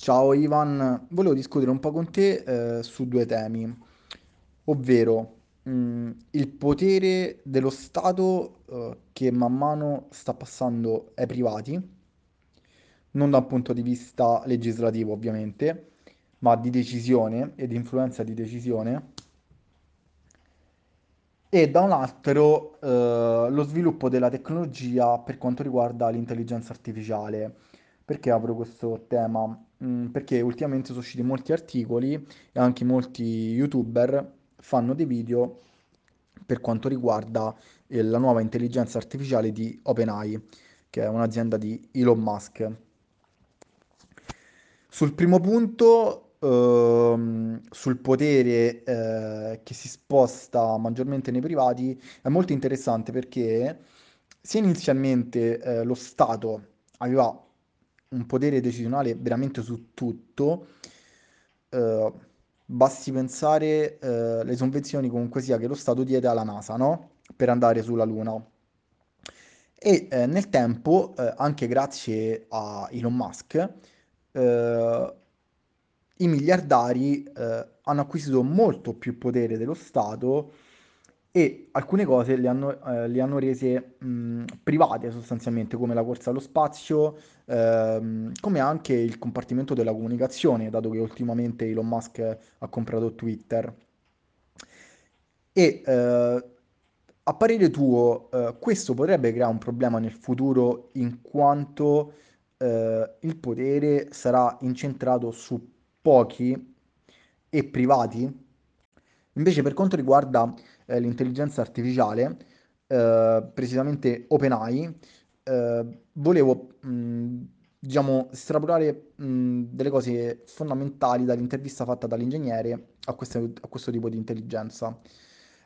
Ciao Ivan, volevo discutere un po' con te eh, su due temi, ovvero mh, il potere dello Stato eh, che man mano sta passando ai privati, non da un punto di vista legislativo ovviamente, ma di decisione e di influenza di decisione, e da un altro eh, lo sviluppo della tecnologia per quanto riguarda l'intelligenza artificiale. Perché apro questo tema? Mm, perché ultimamente sono usciti molti articoli e anche molti YouTuber fanno dei video per quanto riguarda eh, la nuova intelligenza artificiale di OpenAI, che è un'azienda di Elon Musk. Sul primo punto, ehm, sul potere eh, che si sposta maggiormente nei privati, è molto interessante perché sia inizialmente eh, lo Stato aveva un potere decisionale veramente su tutto, eh, basti pensare eh, alle sovvenzioni comunque sia che lo Stato diede alla NASA, no? Per andare sulla Luna. E eh, nel tempo, eh, anche grazie a Elon Musk, eh, i miliardari eh, hanno acquisito molto più potere dello Stato e alcune cose le hanno, eh, le hanno rese mh, private sostanzialmente, come la corsa allo spazio, ehm, come anche il compartimento della comunicazione, dato che ultimamente Elon Musk ha comprato Twitter. E eh, a parere tuo, eh, questo potrebbe creare un problema nel futuro in quanto eh, il potere sarà incentrato su pochi e privati? Invece per quanto riguarda eh, l'intelligenza artificiale, eh, precisamente OpenAI, eh, volevo mh, diciamo estrapolare mh, delle cose fondamentali dall'intervista fatta dall'ingegnere a, queste- a questo tipo di intelligenza.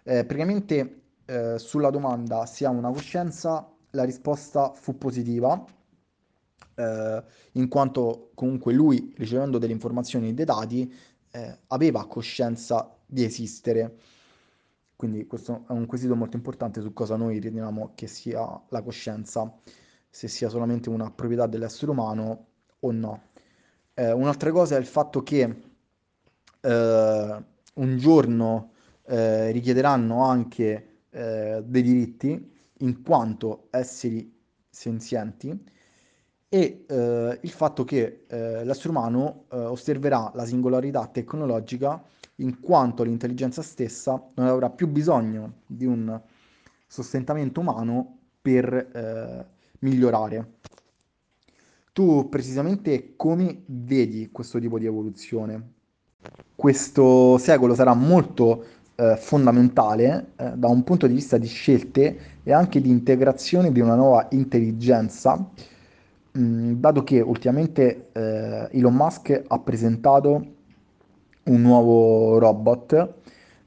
Eh, praticamente eh, sulla domanda se ha una coscienza, la risposta fu positiva, eh, in quanto comunque lui, ricevendo delle informazioni e dei dati, aveva coscienza di esistere. Quindi questo è un quesito molto importante su cosa noi riteniamo che sia la coscienza, se sia solamente una proprietà dell'essere umano o no. Eh, un'altra cosa è il fatto che eh, un giorno eh, richiederanno anche eh, dei diritti in quanto esseri senzienti e eh, il fatto che eh, l'essere umano osserverà la singolarità tecnologica in quanto l'intelligenza stessa non avrà più bisogno di un sostentamento umano per eh, migliorare. Tu precisamente come vedi questo tipo di evoluzione? Questo secolo sarà molto eh, fondamentale eh, da un punto di vista di scelte e anche di integrazione di una nuova intelligenza, mh, dato che ultimamente eh, Elon Musk ha presentato un nuovo robot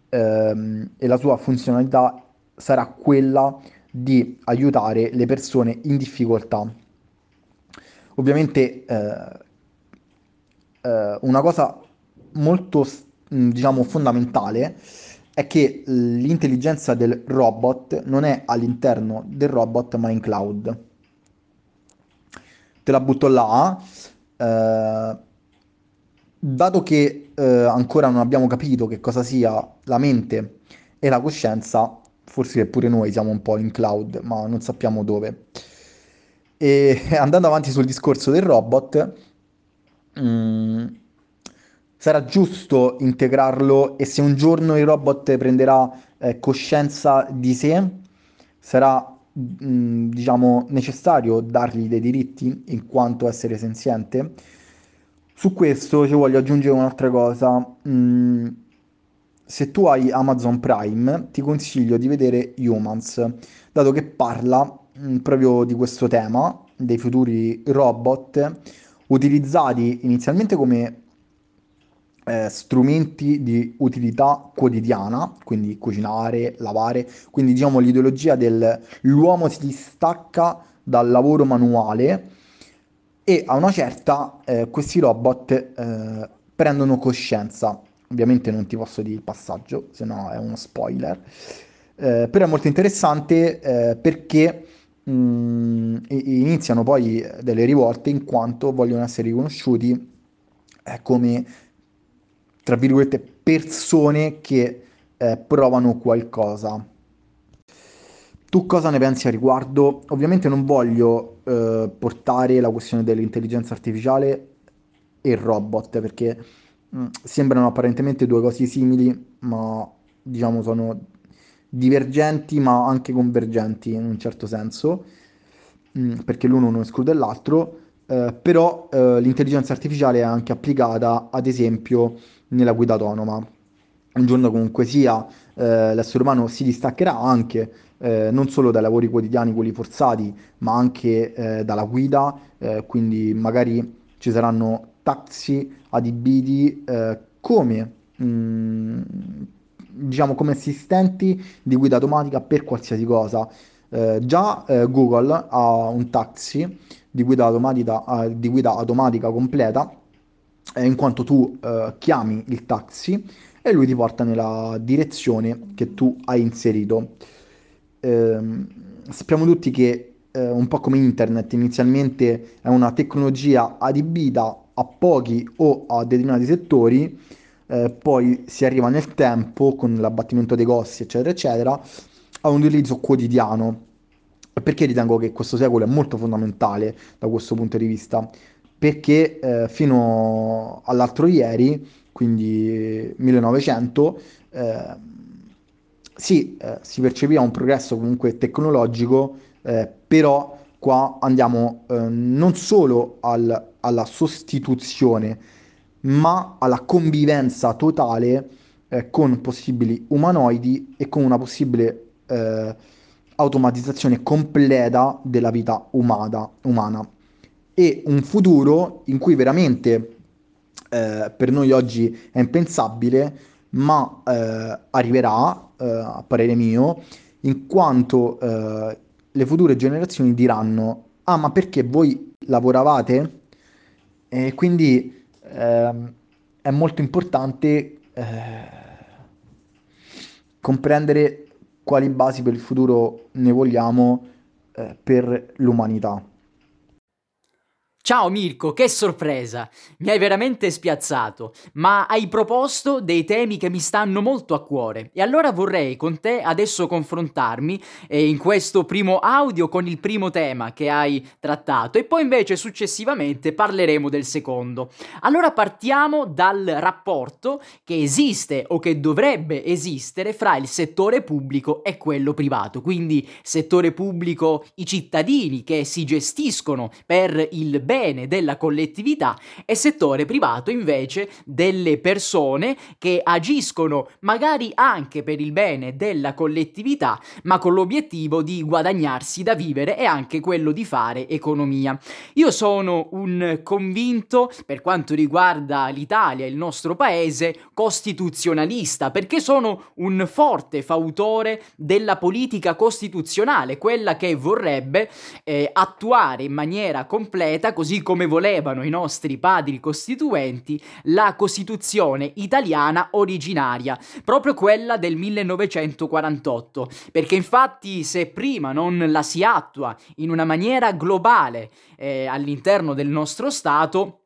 ehm, e la sua funzionalità sarà quella di aiutare le persone in difficoltà. Ovviamente eh, eh, una cosa molto, diciamo, fondamentale è che l'intelligenza del robot non è all'interno del robot ma in cloud. Te la butto là. Eh, dato che eh, ancora non abbiamo capito che cosa sia la mente e la coscienza, forse pure noi siamo un po' in cloud, ma non sappiamo dove. E andando avanti sul discorso del robot, mh, mm, sarà giusto integrarlo e se un giorno il robot prenderà eh, coscienza di sé, sarà mh, mm, diciamo necessario dargli dei diritti in quanto essere senziente su questo ci voglio aggiungere un'altra cosa. Mm, se tu hai Amazon Prime, ti consiglio di vedere Humans, dato che parla mm, proprio di questo tema, dei futuri robot, utilizzati inizialmente come eh, strumenti di utilità quotidiana, quindi cucinare, lavare, quindi diciamo l'ideologia dell'uomo si distacca dal lavoro manuale e a una certa eh, questi robot eh, prendono coscienza. Ovviamente non ti posso dire il passaggio, se no è uno spoiler. Eh, però è molto interessante eh, perché mh, mm, iniziano poi delle rivolte in quanto vogliono essere riconosciuti eh, come, tra virgolette, persone che eh, provano qualcosa. Tu cosa ne pensi a riguardo? Ovviamente non voglio eh, portare la questione dell'intelligenza artificiale e robot perché mh, mm, sembrano apparentemente due cose simili, ma diciamo sono divergenti ma anche convergenti in un certo senso, mh, mm, perché l'uno non esclude l'altro, eh, però eh, l'intelligenza artificiale è anche applicata ad esempio nella guida autonoma. Un giorno comunque sia eh, l'essere umano si distaccherà anche eh, non solo dai lavori quotidiani, quelli forzati, ma anche eh, dalla guida, eh, quindi magari ci saranno taxi adibiti eh, come, mh, mm, diciamo, come assistenti di guida automatica per qualsiasi cosa. Eh, già eh, Google ha un taxi di guida automatica, di guida automatica completa, in quanto tu chiami il taxi e lui ti porta nella direzione che tu hai inserito ehm, sappiamo tutti che eh, un po' come internet inizialmente è una tecnologia adibita a pochi o a determinati settori, eh, poi si arriva nel tempo con l'abbattimento dei costi, eccetera, eccetera, a un utilizzo quotidiano. Perché ritengo che questo secolo è molto fondamentale da questo punto di vista? Perché eh, fino all'altro ieri, quindi 1900, eh, sì, eh, si percepiva un progresso comunque tecnologico, eh, però qua andiamo eh, non solo al, alla sostituzione, ma alla convivenza totale eh, con possibili umanoidi e con una possibile eh, automatizzazione completa della vita umana, umana. E un futuro in cui veramente eh, per noi oggi è impensabile, ma arriverà eh, a parere mio, in quanto eh, le future generazioni diranno, ah ma perché voi lavoravate? E quindi eh, è molto importante eh, comprendere quali basi per il futuro ne vogliamo eh, per l'umanità. Ciao Mirko, che sorpresa! Mi hai veramente spiazzato, ma hai proposto dei temi che mi stanno molto a cuore e allora vorrei con te adesso confrontarmi eh, in questo primo audio con il primo tema che hai trattato e poi invece successivamente parleremo del secondo. Allora partiamo dal rapporto che esiste o che dovrebbe esistere fra il settore pubblico e quello privato, quindi settore pubblico i cittadini che si gestiscono per il bene bene della collettività e settore privato invece delle persone che agiscono magari anche per il bene della collettività, ma con l'obiettivo di guadagnarsi da vivere e anche quello di fare economia. Io sono un convinto per quanto riguarda l'Italia, il nostro paese, costituzionalista, perché sono un forte fautore della politica costituzionale, quella che vorrebbe eh, attuare in maniera completa, così come volevano i nostri padri costituenti, la Costituzione italiana originaria, proprio quella del 1948, perché infatti se prima non la si attua in una maniera globale eh, all'interno del nostro Stato,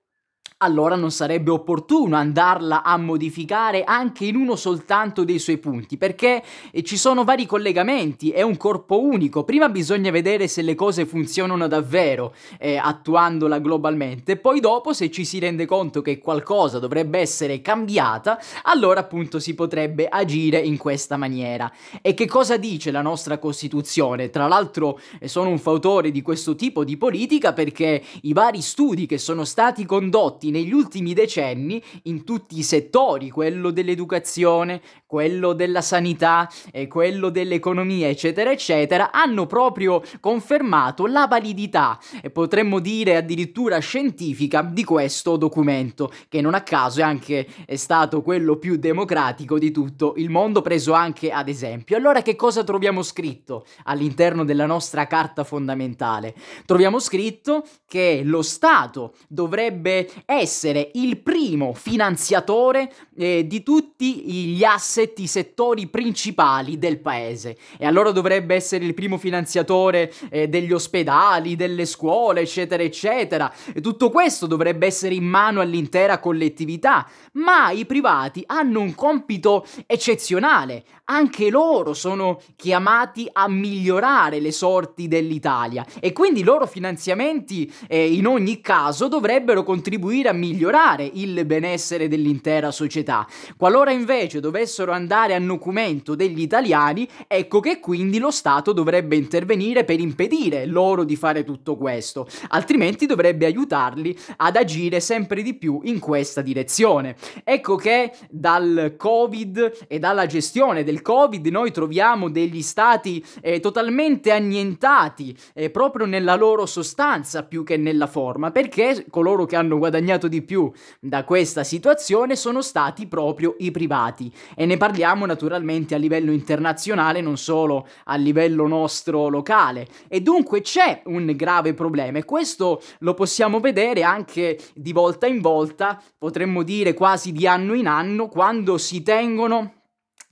allora non sarebbe opportuno andarla a modificare anche in uno soltanto dei suoi punti, perché eh, ci sono vari collegamenti, è un corpo unico, prima bisogna vedere se le cose funzionano davvero eh, attuandola globalmente, poi dopo se ci si rende conto che qualcosa dovrebbe essere cambiata, allora appunto si potrebbe agire in questa maniera. E che cosa dice la nostra Costituzione? Tra l'altro eh, sono un fautore di questo tipo di politica perché i vari studi che sono stati condotti negli ultimi decenni in tutti i settori, quello dell'educazione, quello della sanità e quello dell'economia, eccetera, eccetera, hanno proprio confermato la validità, e potremmo dire addirittura scientifica, di questo documento, che non a caso è anche è stato quello più democratico di tutto il mondo, preso anche ad esempio. Allora che cosa troviamo scritto all'interno della nostra carta fondamentale? Troviamo scritto che lo Stato dovrebbe essere essere il primo finanziatore eh, di tutti gli asset, i settori principali del paese. E allora dovrebbe essere il primo finanziatore eh, degli ospedali, delle scuole, eccetera, eccetera. E tutto questo dovrebbe essere in mano all'intera collettività. Ma i privati hanno un compito eccezionale. Anche loro sono chiamati a migliorare le sorti dell'Italia e quindi i loro finanziamenti eh, in ogni caso dovrebbero contribuire a migliorare il benessere dell'intera società. Qualora invece dovessero andare a nocumento degli italiani, ecco che quindi lo Stato dovrebbe intervenire per impedire loro di fare tutto questo, altrimenti dovrebbe aiutarli ad agire sempre di più in questa direzione. Ecco che dal Covid e dalla gestione del Covid noi troviamo degli stati eh, totalmente annientati eh, proprio nella loro sostanza più che nella forma, perché coloro che hanno guadagnato di più da questa situazione sono stati proprio i privati e ne parliamo naturalmente a livello internazionale, non solo a livello nostro locale. E dunque c'è un grave problema e questo lo possiamo vedere anche di volta in volta, potremmo dire quasi di anno in anno, quando si tengono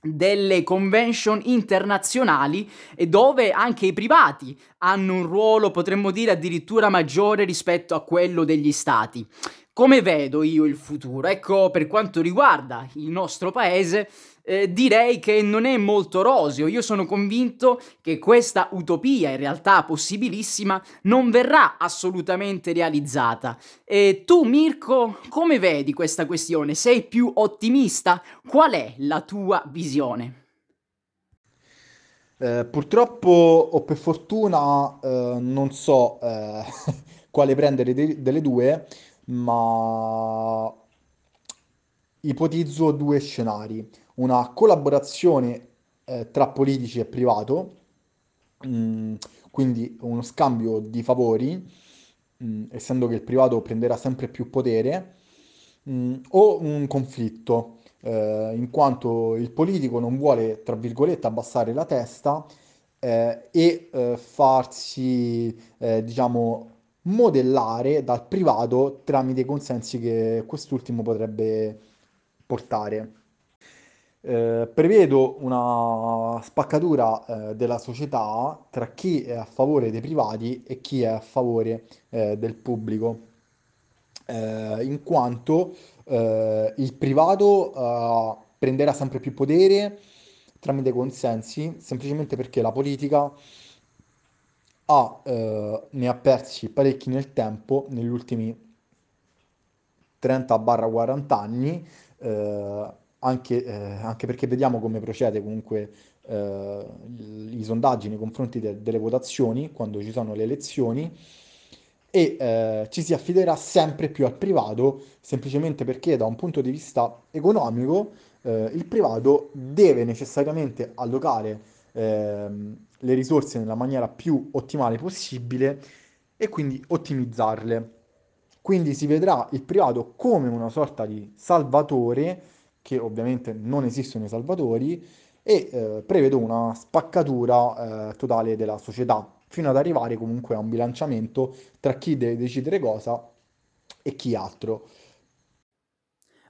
delle convention internazionali e dove anche i privati hanno un ruolo, potremmo dire, addirittura maggiore rispetto a quello degli stati. Come vedo io il futuro? Ecco, per quanto riguarda il nostro paese, eh, direi che non è molto roseo. Io sono convinto che questa utopia, in realtà possibilissima, non verrà assolutamente realizzata. E tu, Mirko, come vedi questa questione? Sei più ottimista? Qual è la tua visione? Eh, purtroppo o per fortuna eh, non so eh, quale prendere de- delle due ma ipotizzo due scenari. Una collaborazione eh, tra politici e privato, mm, quindi uno scambio di favori, mm, essendo che il privato prenderà sempre più potere, mm, o un conflitto, eh, in quanto il politico non vuole, tra virgolette, abbassare la testa eh, e eh, farsi, eh, diciamo, modellare dal privato tramite i consensi che quest'ultimo potrebbe portare. Eh, prevedo una spaccatura eh, della società tra chi è a favore dei privati e chi è a favore eh, del pubblico, eh, in quanto eh, il privato eh, prenderà sempre più potere tramite consensi, semplicemente perché la politica ha, eh, ne ha persi parecchi nel tempo, negli ultimi 30-40 anni, eh, anche, eh, anche, perché vediamo come procede comunque eh, i sondaggi nei confronti de- delle votazioni quando ci sono le elezioni e eh, ci si affiderà sempre più al privato semplicemente perché da un punto di vista economico eh, il privato deve necessariamente allocare ehm, le risorse nella maniera più ottimale possibile e quindi ottimizzarle. Quindi si vedrà il privato come una sorta di salvatore, che ovviamente non esistono i salvatori, e eh, prevedo una spaccatura eh, totale della società, fino ad arrivare comunque a un bilanciamento tra chi deve decidere cosa e chi altro.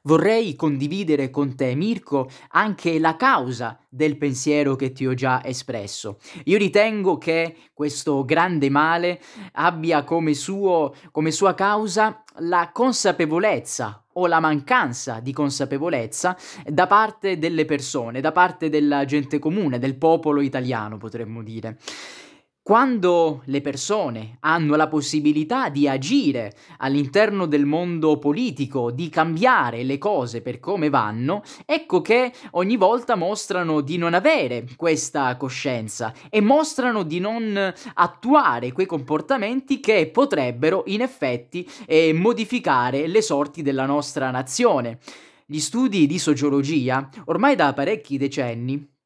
Vorrei condividere con te, Mirko, anche la causa del pensiero che ti ho già espresso. Io ritengo che questo grande male abbia come, suo, come sua causa la consapevolezza o la mancanza di consapevolezza da parte delle persone, da parte della gente comune, del popolo italiano, potremmo dire. Quando le persone hanno la possibilità di agire all'interno del mondo politico, di cambiare le cose per come vanno, ecco che ogni volta mostrano di non avere questa coscienza e mostrano di non attuare quei comportamenti che potrebbero in effetti eh, modificare le sorti della nostra nazione. Gli studi di sociologia, ormai da parecchi decenni,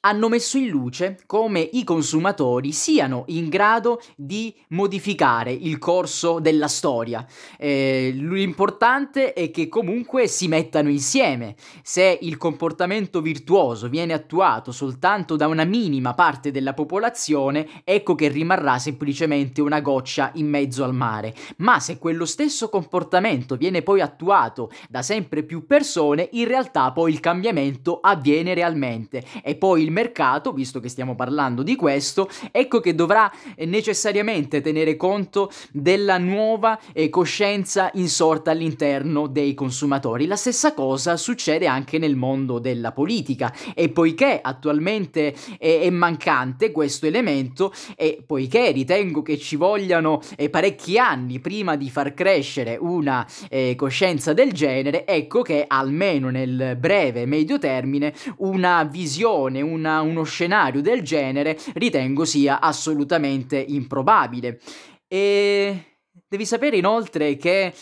hanno messo in luce come i consumatori siano in grado di modificare il corso della storia. Eh, l'importante è che comunque si mettano insieme. Se il comportamento virtuoso viene attuato soltanto da una minima parte della popolazione, ecco che rimarrà semplicemente una goccia in mezzo al mare. Ma se quello stesso comportamento viene poi attuato da sempre più persone, in realtà poi il cambiamento avviene realmente e poi il mercato, visto che stiamo parlando di questo, ecco che dovrà eh, necessariamente tenere conto della nuova eh, coscienza insorta all'interno dei consumatori. La stessa cosa succede anche nel mondo della politica e poiché attualmente è, è mancante questo elemento e poiché ritengo che ci vogliano eh, parecchi anni prima di far crescere una eh, coscienza del genere, ecco che almeno nel breve medio termine una visione, una, uno scenario del genere ritengo sia assolutamente improbabile. E devi sapere inoltre che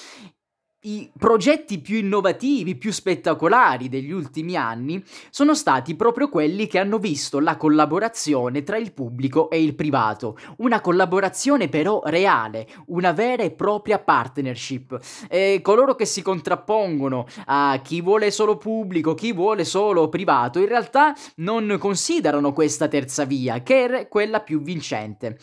i progetti più innovativi, più spettacolari degli ultimi anni sono stati proprio quelli che hanno visto la collaborazione tra il pubblico e il privato, una collaborazione però reale, una vera e propria partnership. E coloro che si contrappongono a chi vuole solo pubblico, chi vuole solo privato, in realtà non considerano questa terza via, che è quella più vincente.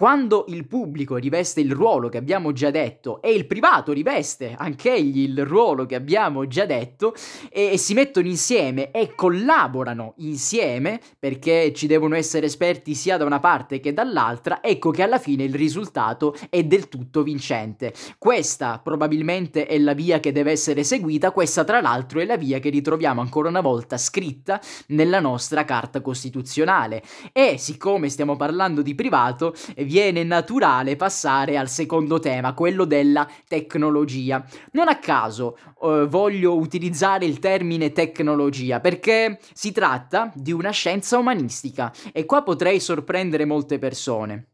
Quando il pubblico riveste il ruolo che abbiamo già detto e il privato riveste anch'egli il ruolo che abbiamo già detto e, e si mettono insieme e collaborano insieme perché ci devono essere esperti sia da una parte che dall'altra, ecco che alla fine il risultato è del tutto vincente. Questa probabilmente è la via che deve essere seguita, questa tra l'altro è la via che ritroviamo ancora una volta scritta nella nostra carta costituzionale e siccome stiamo parlando di privato viene naturale passare al secondo tema, quello della tecnologia. Non a caso eh, voglio utilizzare il termine tecnologia perché si tratta di una scienza umanistica e qua potrei sorprendere molte persone.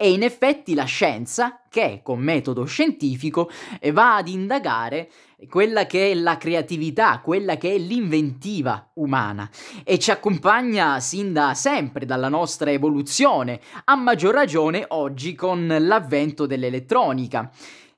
E in effetti la scienza, che con metodo scientifico va ad indagare quella che è la creatività, quella che è l'inventiva umana e ci accompagna sin da sempre dalla nostra evoluzione, a maggior ragione oggi con l'avvento dell'elettronica.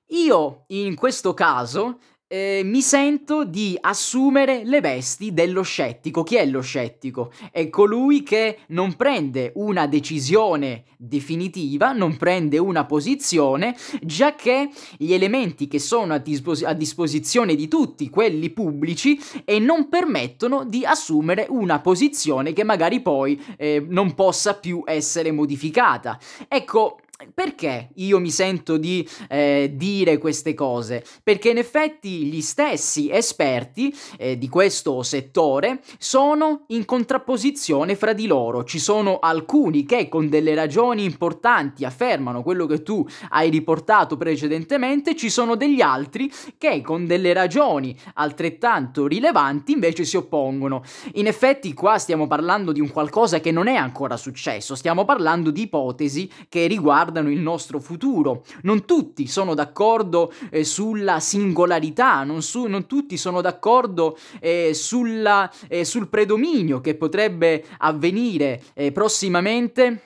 Io in questo caso eh, mi sento di assumere le vesti dello scettico. Chi è lo scettico? È colui che non prende una decisione definitiva, non prende una posizione, già che gli elementi che sono a, dispos- a disposizione di tutti, quelli pubblici, e non permettono di assumere una posizione che magari poi eh, non possa più essere modificata. Ecco, perché io mi sento di eh, dire queste cose? Perché in effetti gli stessi esperti eh, di questo settore sono in contrapposizione fra di loro. Ci sono alcuni che con delle ragioni importanti affermano quello che tu hai riportato precedentemente, ci sono degli altri che con delle ragioni altrettanto rilevanti invece si oppongono. In effetti qua stiamo parlando di un qualcosa che non è ancora successo, stiamo parlando di ipotesi che riguardano riguardano il nostro futuro. Non tutti sono d'accordo eh, sulla singolarità, non, su, non, tutti sono d'accordo eh, sulla, eh, sul predominio che potrebbe avvenire eh, prossimamente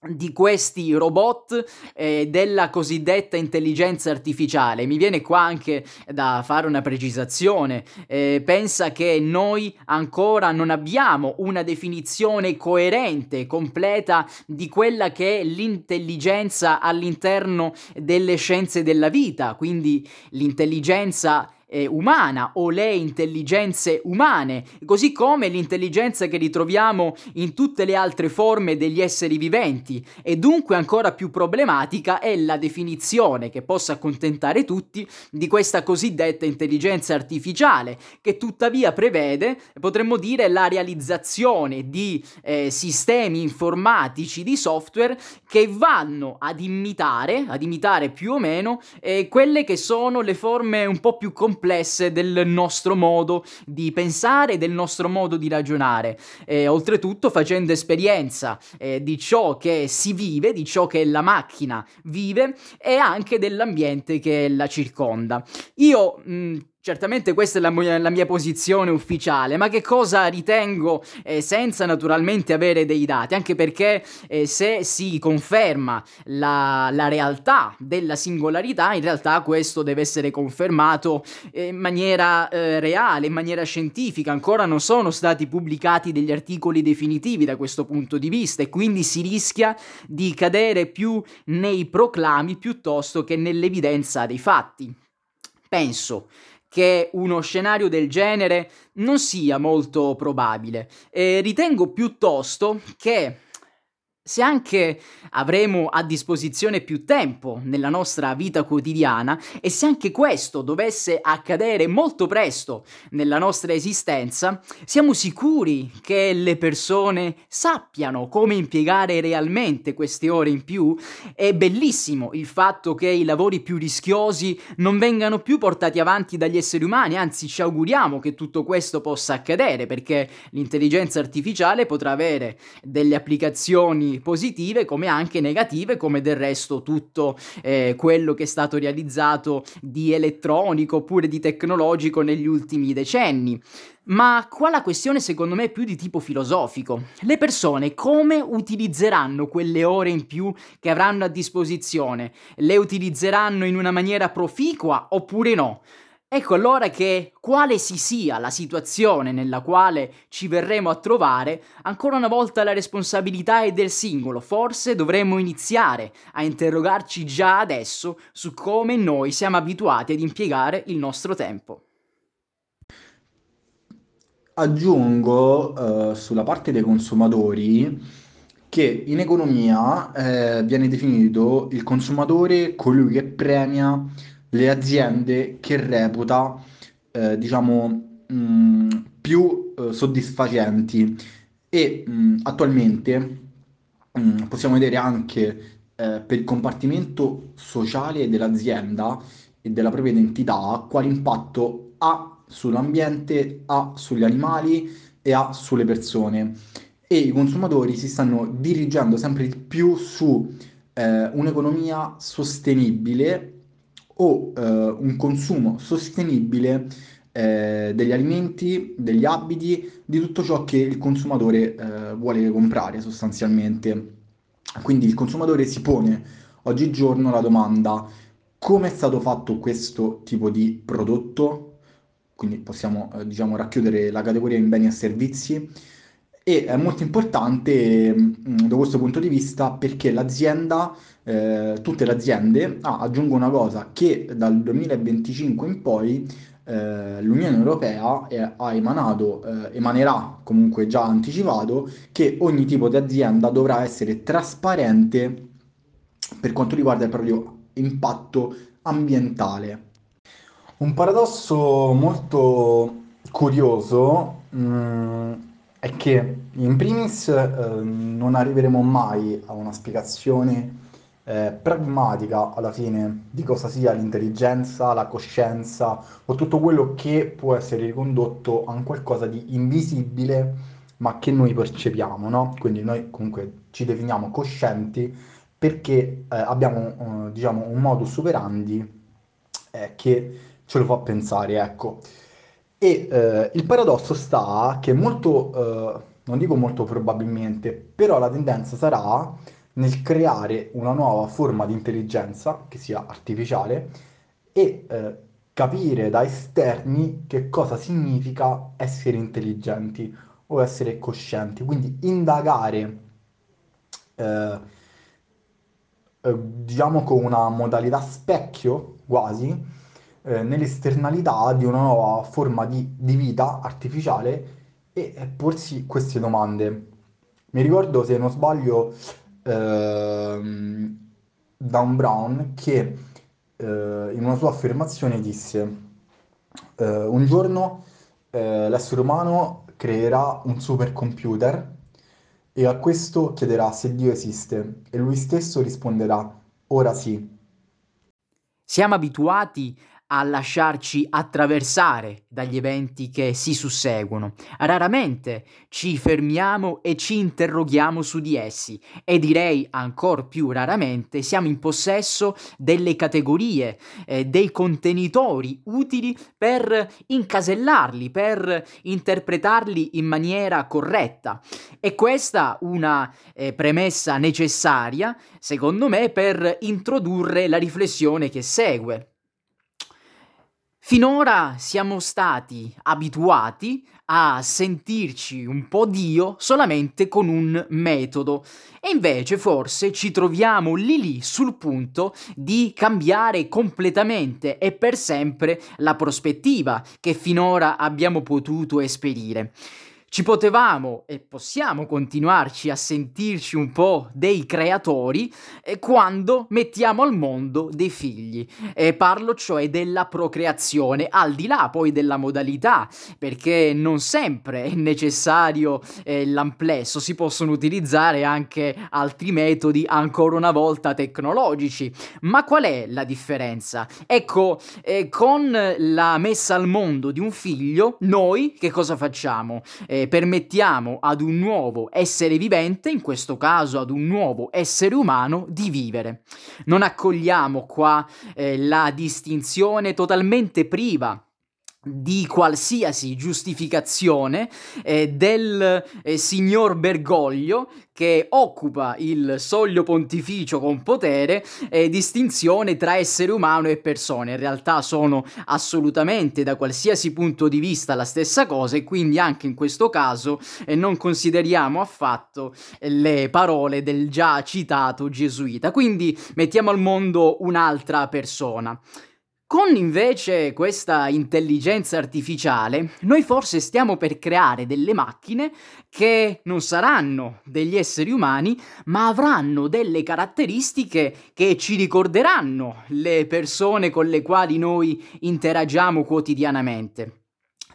di questi robot eh, della cosiddetta intelligenza artificiale. Mi viene qua anche da fare una precisazione. Eh, pensa che noi ancora non abbiamo una definizione coerente, completa di quella che è l'intelligenza all'interno delle scienze della vita, quindi l'intelligenza eh, umana o le intelligenze umane, così come l'intelligenza che ritroviamo in tutte le altre forme degli esseri viventi. E dunque ancora più problematica è la definizione che possa accontentare tutti di questa cosiddetta intelligenza artificiale che tuttavia prevede, potremmo dire, la realizzazione di eh, sistemi informatici di software che vanno ad imitare, ad imitare più o meno eh, quelle che sono le forme un po' più complesse complesse del nostro modo di pensare, del nostro modo di ragionare. E, oltretutto facendo esperienza eh, di ciò che si vive, di ciò che la macchina vive e anche dell'ambiente che la circonda. Io mh, Certamente questa è la mia, la mia, posizione ufficiale, ma che cosa ritengo eh, senza naturalmente avere dei dati? Anche perché eh, se si conferma la, la, realtà della singolarità, in realtà questo deve essere confermato eh, in maniera eh, reale, in maniera scientifica. Ancora non sono stati pubblicati degli articoli definitivi da questo punto di vista e quindi si rischia di cadere più nei proclami piuttosto che nell'evidenza dei fatti. Penso che uno scenario del genere non sia molto probabile. E ritengo piuttosto che se anche avremo a disposizione più tempo nella nostra vita quotidiana e se anche questo dovesse accadere molto presto nella nostra esistenza, siamo sicuri che le persone sappiano come impiegare realmente queste ore in più? È bellissimo il fatto che i lavori più rischiosi non vengano più portati avanti dagli esseri umani, anzi ci auguriamo che tutto questo possa accadere perché l'intelligenza artificiale potrà avere delle applicazioni positive come anche negative, come del resto tutto eh, quello che è stato realizzato di elettronico oppure di tecnologico negli ultimi decenni. Ma qua la questione secondo me è più di tipo filosofico. Le persone come utilizzeranno quelle ore in più che avranno a disposizione? Le utilizzeranno in una maniera proficua oppure no? Ecco allora che quale si sia la situazione nella quale ci verremo a trovare, ancora una volta la responsabilità è del singolo. Forse dovremmo iniziare a interrogarci già adesso su come noi siamo abituati ad impiegare il nostro tempo. Aggiungo eh, sulla parte dei consumatori che in economia eh, viene definito il consumatore colui che premia le aziende che reputa, eh, diciamo, mh, più eh, soddisfacenti e mh, attualmente mh, possiamo vedere anche eh, per il compartimento sociale dell'azienda e della propria identità quale impatto ha sull'ambiente, ha sugli animali e ha sulle persone. E i consumatori si stanno dirigendo sempre di più su eh, un'economia sostenibile o eh, un consumo sostenibile eh, degli alimenti, degli abiti, di tutto ciò che il consumatore eh, vuole comprare sostanzialmente. Quindi il consumatore si pone oggigiorno la domanda come è stato fatto questo tipo di prodotto, quindi possiamo eh, diciamo racchiudere la categoria in beni e servizi e è molto importante mh, da questo punto di vista perché l'azienda eh, tutte le aziende, ah, aggiungo una cosa, che dal 2025 in poi eh, l'Unione Europea è, ha emanato, eh, emanerà comunque già anticipato, che ogni tipo di azienda dovrà essere trasparente per quanto riguarda il proprio impatto ambientale. Un paradosso molto curioso mh, mm, è che in primis eh, non arriveremo mai a una spiegazione eh, pragmatica alla fine di cosa sia l'intelligenza, la coscienza o tutto quello che può essere ricondotto a un qualcosa di invisibile ma che noi percepiamo, no? Quindi noi comunque ci definiamo coscienti perché eh, abbiamo eh, diciamo un modus operandi eh, che ce lo fa pensare, ecco. E eh, il paradosso sta che molto, eh, non dico molto probabilmente, però la tendenza sarà nel creare una nuova forma di intelligenza che sia artificiale e eh, capire da esterni che cosa significa essere intelligenti o essere coscienti, quindi indagare eh, eh, diciamo con una modalità specchio quasi eh, nell'esternalità di una nuova forma di, di vita artificiale e, e porsi queste domande. Mi ricordo, se non sbaglio, ehm, Dan Brown che eh, in una sua affermazione disse eh, un giorno eh, l'essere umano creerà un supercomputer e a questo chiederà se Dio esiste e lui stesso risponderà ora sì. Siamo abituati a lasciarci attraversare dagli eventi che si susseguono. Raramente ci fermiamo e ci interroghiamo su di essi e direi ancora più raramente siamo in possesso delle categorie, eh, dei contenitori utili per incasellarli, per interpretarli in maniera corretta. E questa una eh, premessa necessaria, secondo me, per introdurre la riflessione che segue. Finora siamo stati abituati a sentirci un po' Dio solamente con un metodo e invece forse ci troviamo lì lì sul punto di cambiare completamente e per sempre la prospettiva che finora abbiamo potuto esperire. Ci potevamo e possiamo continuarci a sentirci un po' dei creatori eh, quando mettiamo al mondo dei figli. E parlo cioè della procreazione, al di là poi della modalità, perché non sempre è necessario eh, l'amplesso, si possono utilizzare anche altri metodi, ancora una volta tecnologici. Ma qual è la differenza? Ecco, eh, con la messa al mondo di un figlio, noi che cosa facciamo? Eh, eh, permettiamo ad un nuovo essere vivente, in questo caso ad un nuovo essere umano, di vivere. Non accogliamo qua eh, la distinzione totalmente priva di qualsiasi giustificazione eh, del eh, signor Bergoglio che occupa il soglio pontificio con potere e distinzione tra essere umano e persone. In realtà sono assolutamente da qualsiasi punto di vista la stessa cosa e quindi anche in questo caso eh, non consideriamo affatto le parole del già citato gesuita. Quindi mettiamo al mondo un'altra persona. Con invece questa intelligenza artificiale, noi forse stiamo per creare delle macchine che non saranno degli esseri umani, ma avranno delle caratteristiche che ci ricorderanno le persone con le quali noi interagiamo quotidianamente.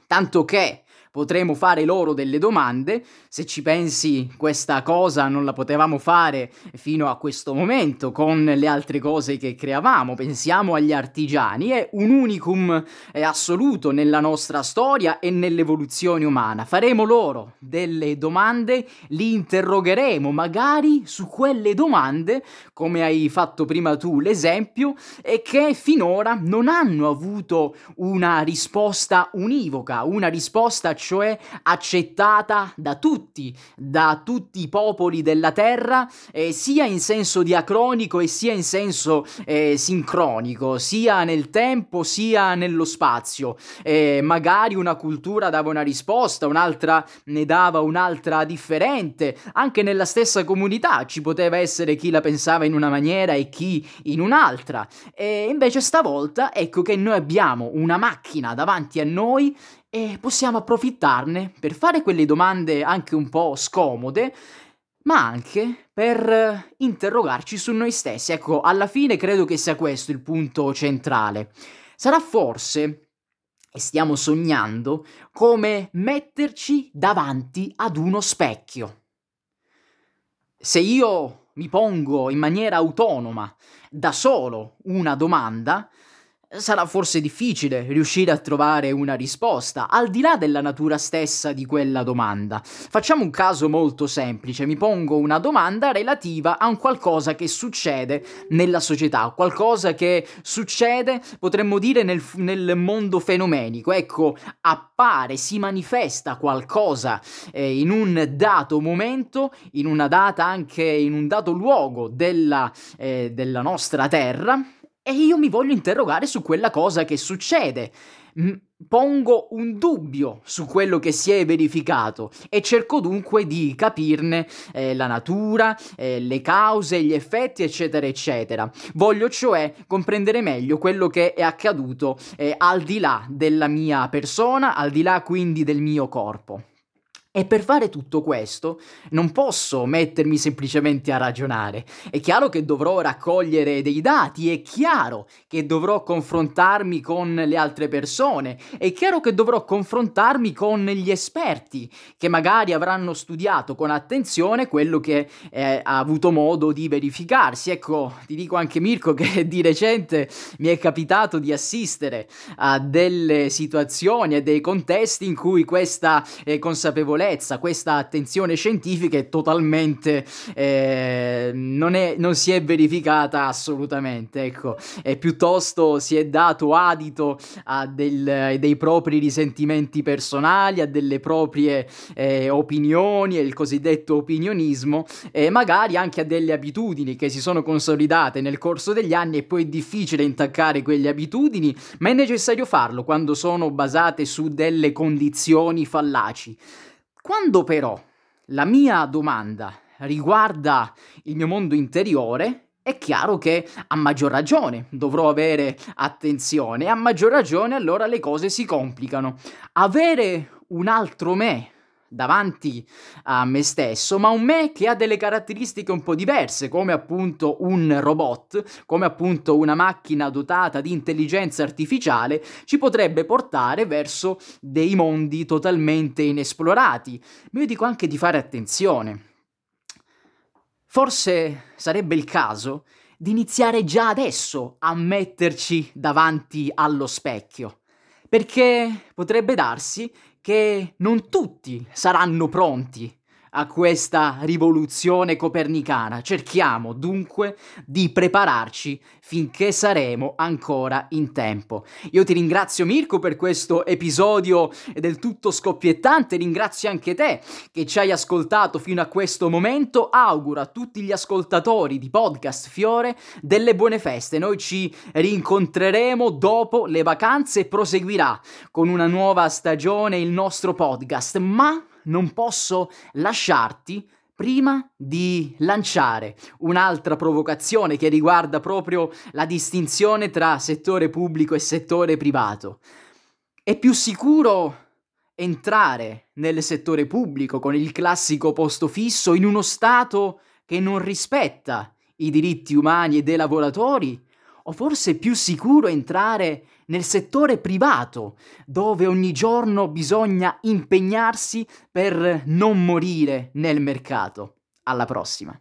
Tanto che potremo fare loro delle domande. Se ci pensi, questa cosa non la potevamo fare fino a questo momento con le altre cose che creavamo. Pensiamo agli artigiani, è un unicum assoluto nella nostra storia e nell'evoluzione umana. Faremo loro delle domande, li interrogheremo magari su quelle domande, come hai fatto prima tu l'esempio, e che finora non hanno avuto una risposta univoca, una risposta cioè accettata da tutti, da tutti i popoli della terra, eh, sia in senso diacronico e sia in senso eh, sincronico, sia nel tempo sia nello spazio. Eh, magari una cultura dava una risposta, un'altra ne dava un'altra differente, anche nella stessa comunità ci poteva essere chi la pensava in una maniera e chi in un'altra. E invece stavolta ecco che noi abbiamo una macchina davanti a noi e possiamo approfittarne per fare quelle domande anche un po' scomode, ma anche per interrogarci su noi stessi. Ecco, alla fine credo che sia questo il punto centrale. Sarà forse, e stiamo sognando, come metterci davanti ad uno specchio. Se io mi pongo in maniera autonoma, da solo, una domanda, sarà forse difficile riuscire a trovare una risposta, al di là della natura stessa di quella domanda. Facciamo un caso molto semplice, mi pongo una domanda relativa a un qualcosa che succede nella società, qualcosa che succede, potremmo dire, nel, nel mondo fenomenico. Ecco, appare, si manifesta qualcosa eh, in un dato momento, in una data anche in un dato luogo della, eh, della nostra Terra, e io mi voglio interrogare su quella cosa che succede. pongo un dubbio su quello che si è verificato e cerco dunque di capirne eh, la natura, eh, le cause, gli effetti, eccetera, eccetera. Voglio cioè comprendere meglio quello che è accaduto eh, al di là della mia persona, al di là quindi del mio corpo. E per fare tutto questo non posso mettermi semplicemente a ragionare. È chiaro che dovrò raccogliere dei dati, è chiaro che dovrò confrontarmi con le altre persone, è chiaro che dovrò confrontarmi con gli esperti che magari avranno studiato con attenzione quello che eh, ha avuto modo di verificarsi. Ecco, ti dico anche Mirko che di recente mi è capitato di assistere a delle situazioni e dei contesti in cui questa eh, consapevolezza consapevolezza, questa attenzione scientifica è totalmente eh, non, è, non, si è verificata assolutamente, ecco, e piuttosto si è dato adito a del, dei propri risentimenti personali, a delle proprie eh, opinioni, il cosiddetto opinionismo, e magari anche a delle abitudini che si sono consolidate nel corso degli anni e poi è difficile intaccare quelle abitudini, ma è necessario farlo quando sono basate su delle condizioni fallaci. Quando però la mia domanda riguarda il mio mondo interiore, è chiaro che a maggior ragione dovrò avere attenzione, a maggior ragione allora le cose si complicano. Avere un altro me davanti a me stesso, ma un me che ha delle caratteristiche un po' diverse, come appunto un robot, come appunto una macchina dotata di intelligenza artificiale, ci potrebbe portare verso dei mondi totalmente inesplorati. Ma io dico anche di fare attenzione. Forse sarebbe il caso di iniziare già adesso a metterci davanti allo specchio, perché potrebbe darsi che non tutti saranno pronti a questa rivoluzione copernicana. Cerchiamo dunque di prepararci finché saremo ancora in tempo. Io ti ringrazio Mirko per questo episodio del tutto scoppiettante, ringrazio anche te che ci hai ascoltato fino a questo momento, auguro a tutti gli ascoltatori di Podcast Fiore delle buone feste, noi ci rincontreremo dopo le vacanze e proseguirà con una nuova stagione il nostro podcast, ma non posso lasciarti prima di lanciare un'altra provocazione che riguarda proprio la distinzione tra settore pubblico e settore privato. È più sicuro entrare nel settore pubblico con il classico posto fisso in uno Stato che non rispetta i diritti umani e dei lavoratori? O forse è più sicuro entrare nel settore privato, dove ogni giorno bisogna impegnarsi per non morire nel mercato. Alla prossima.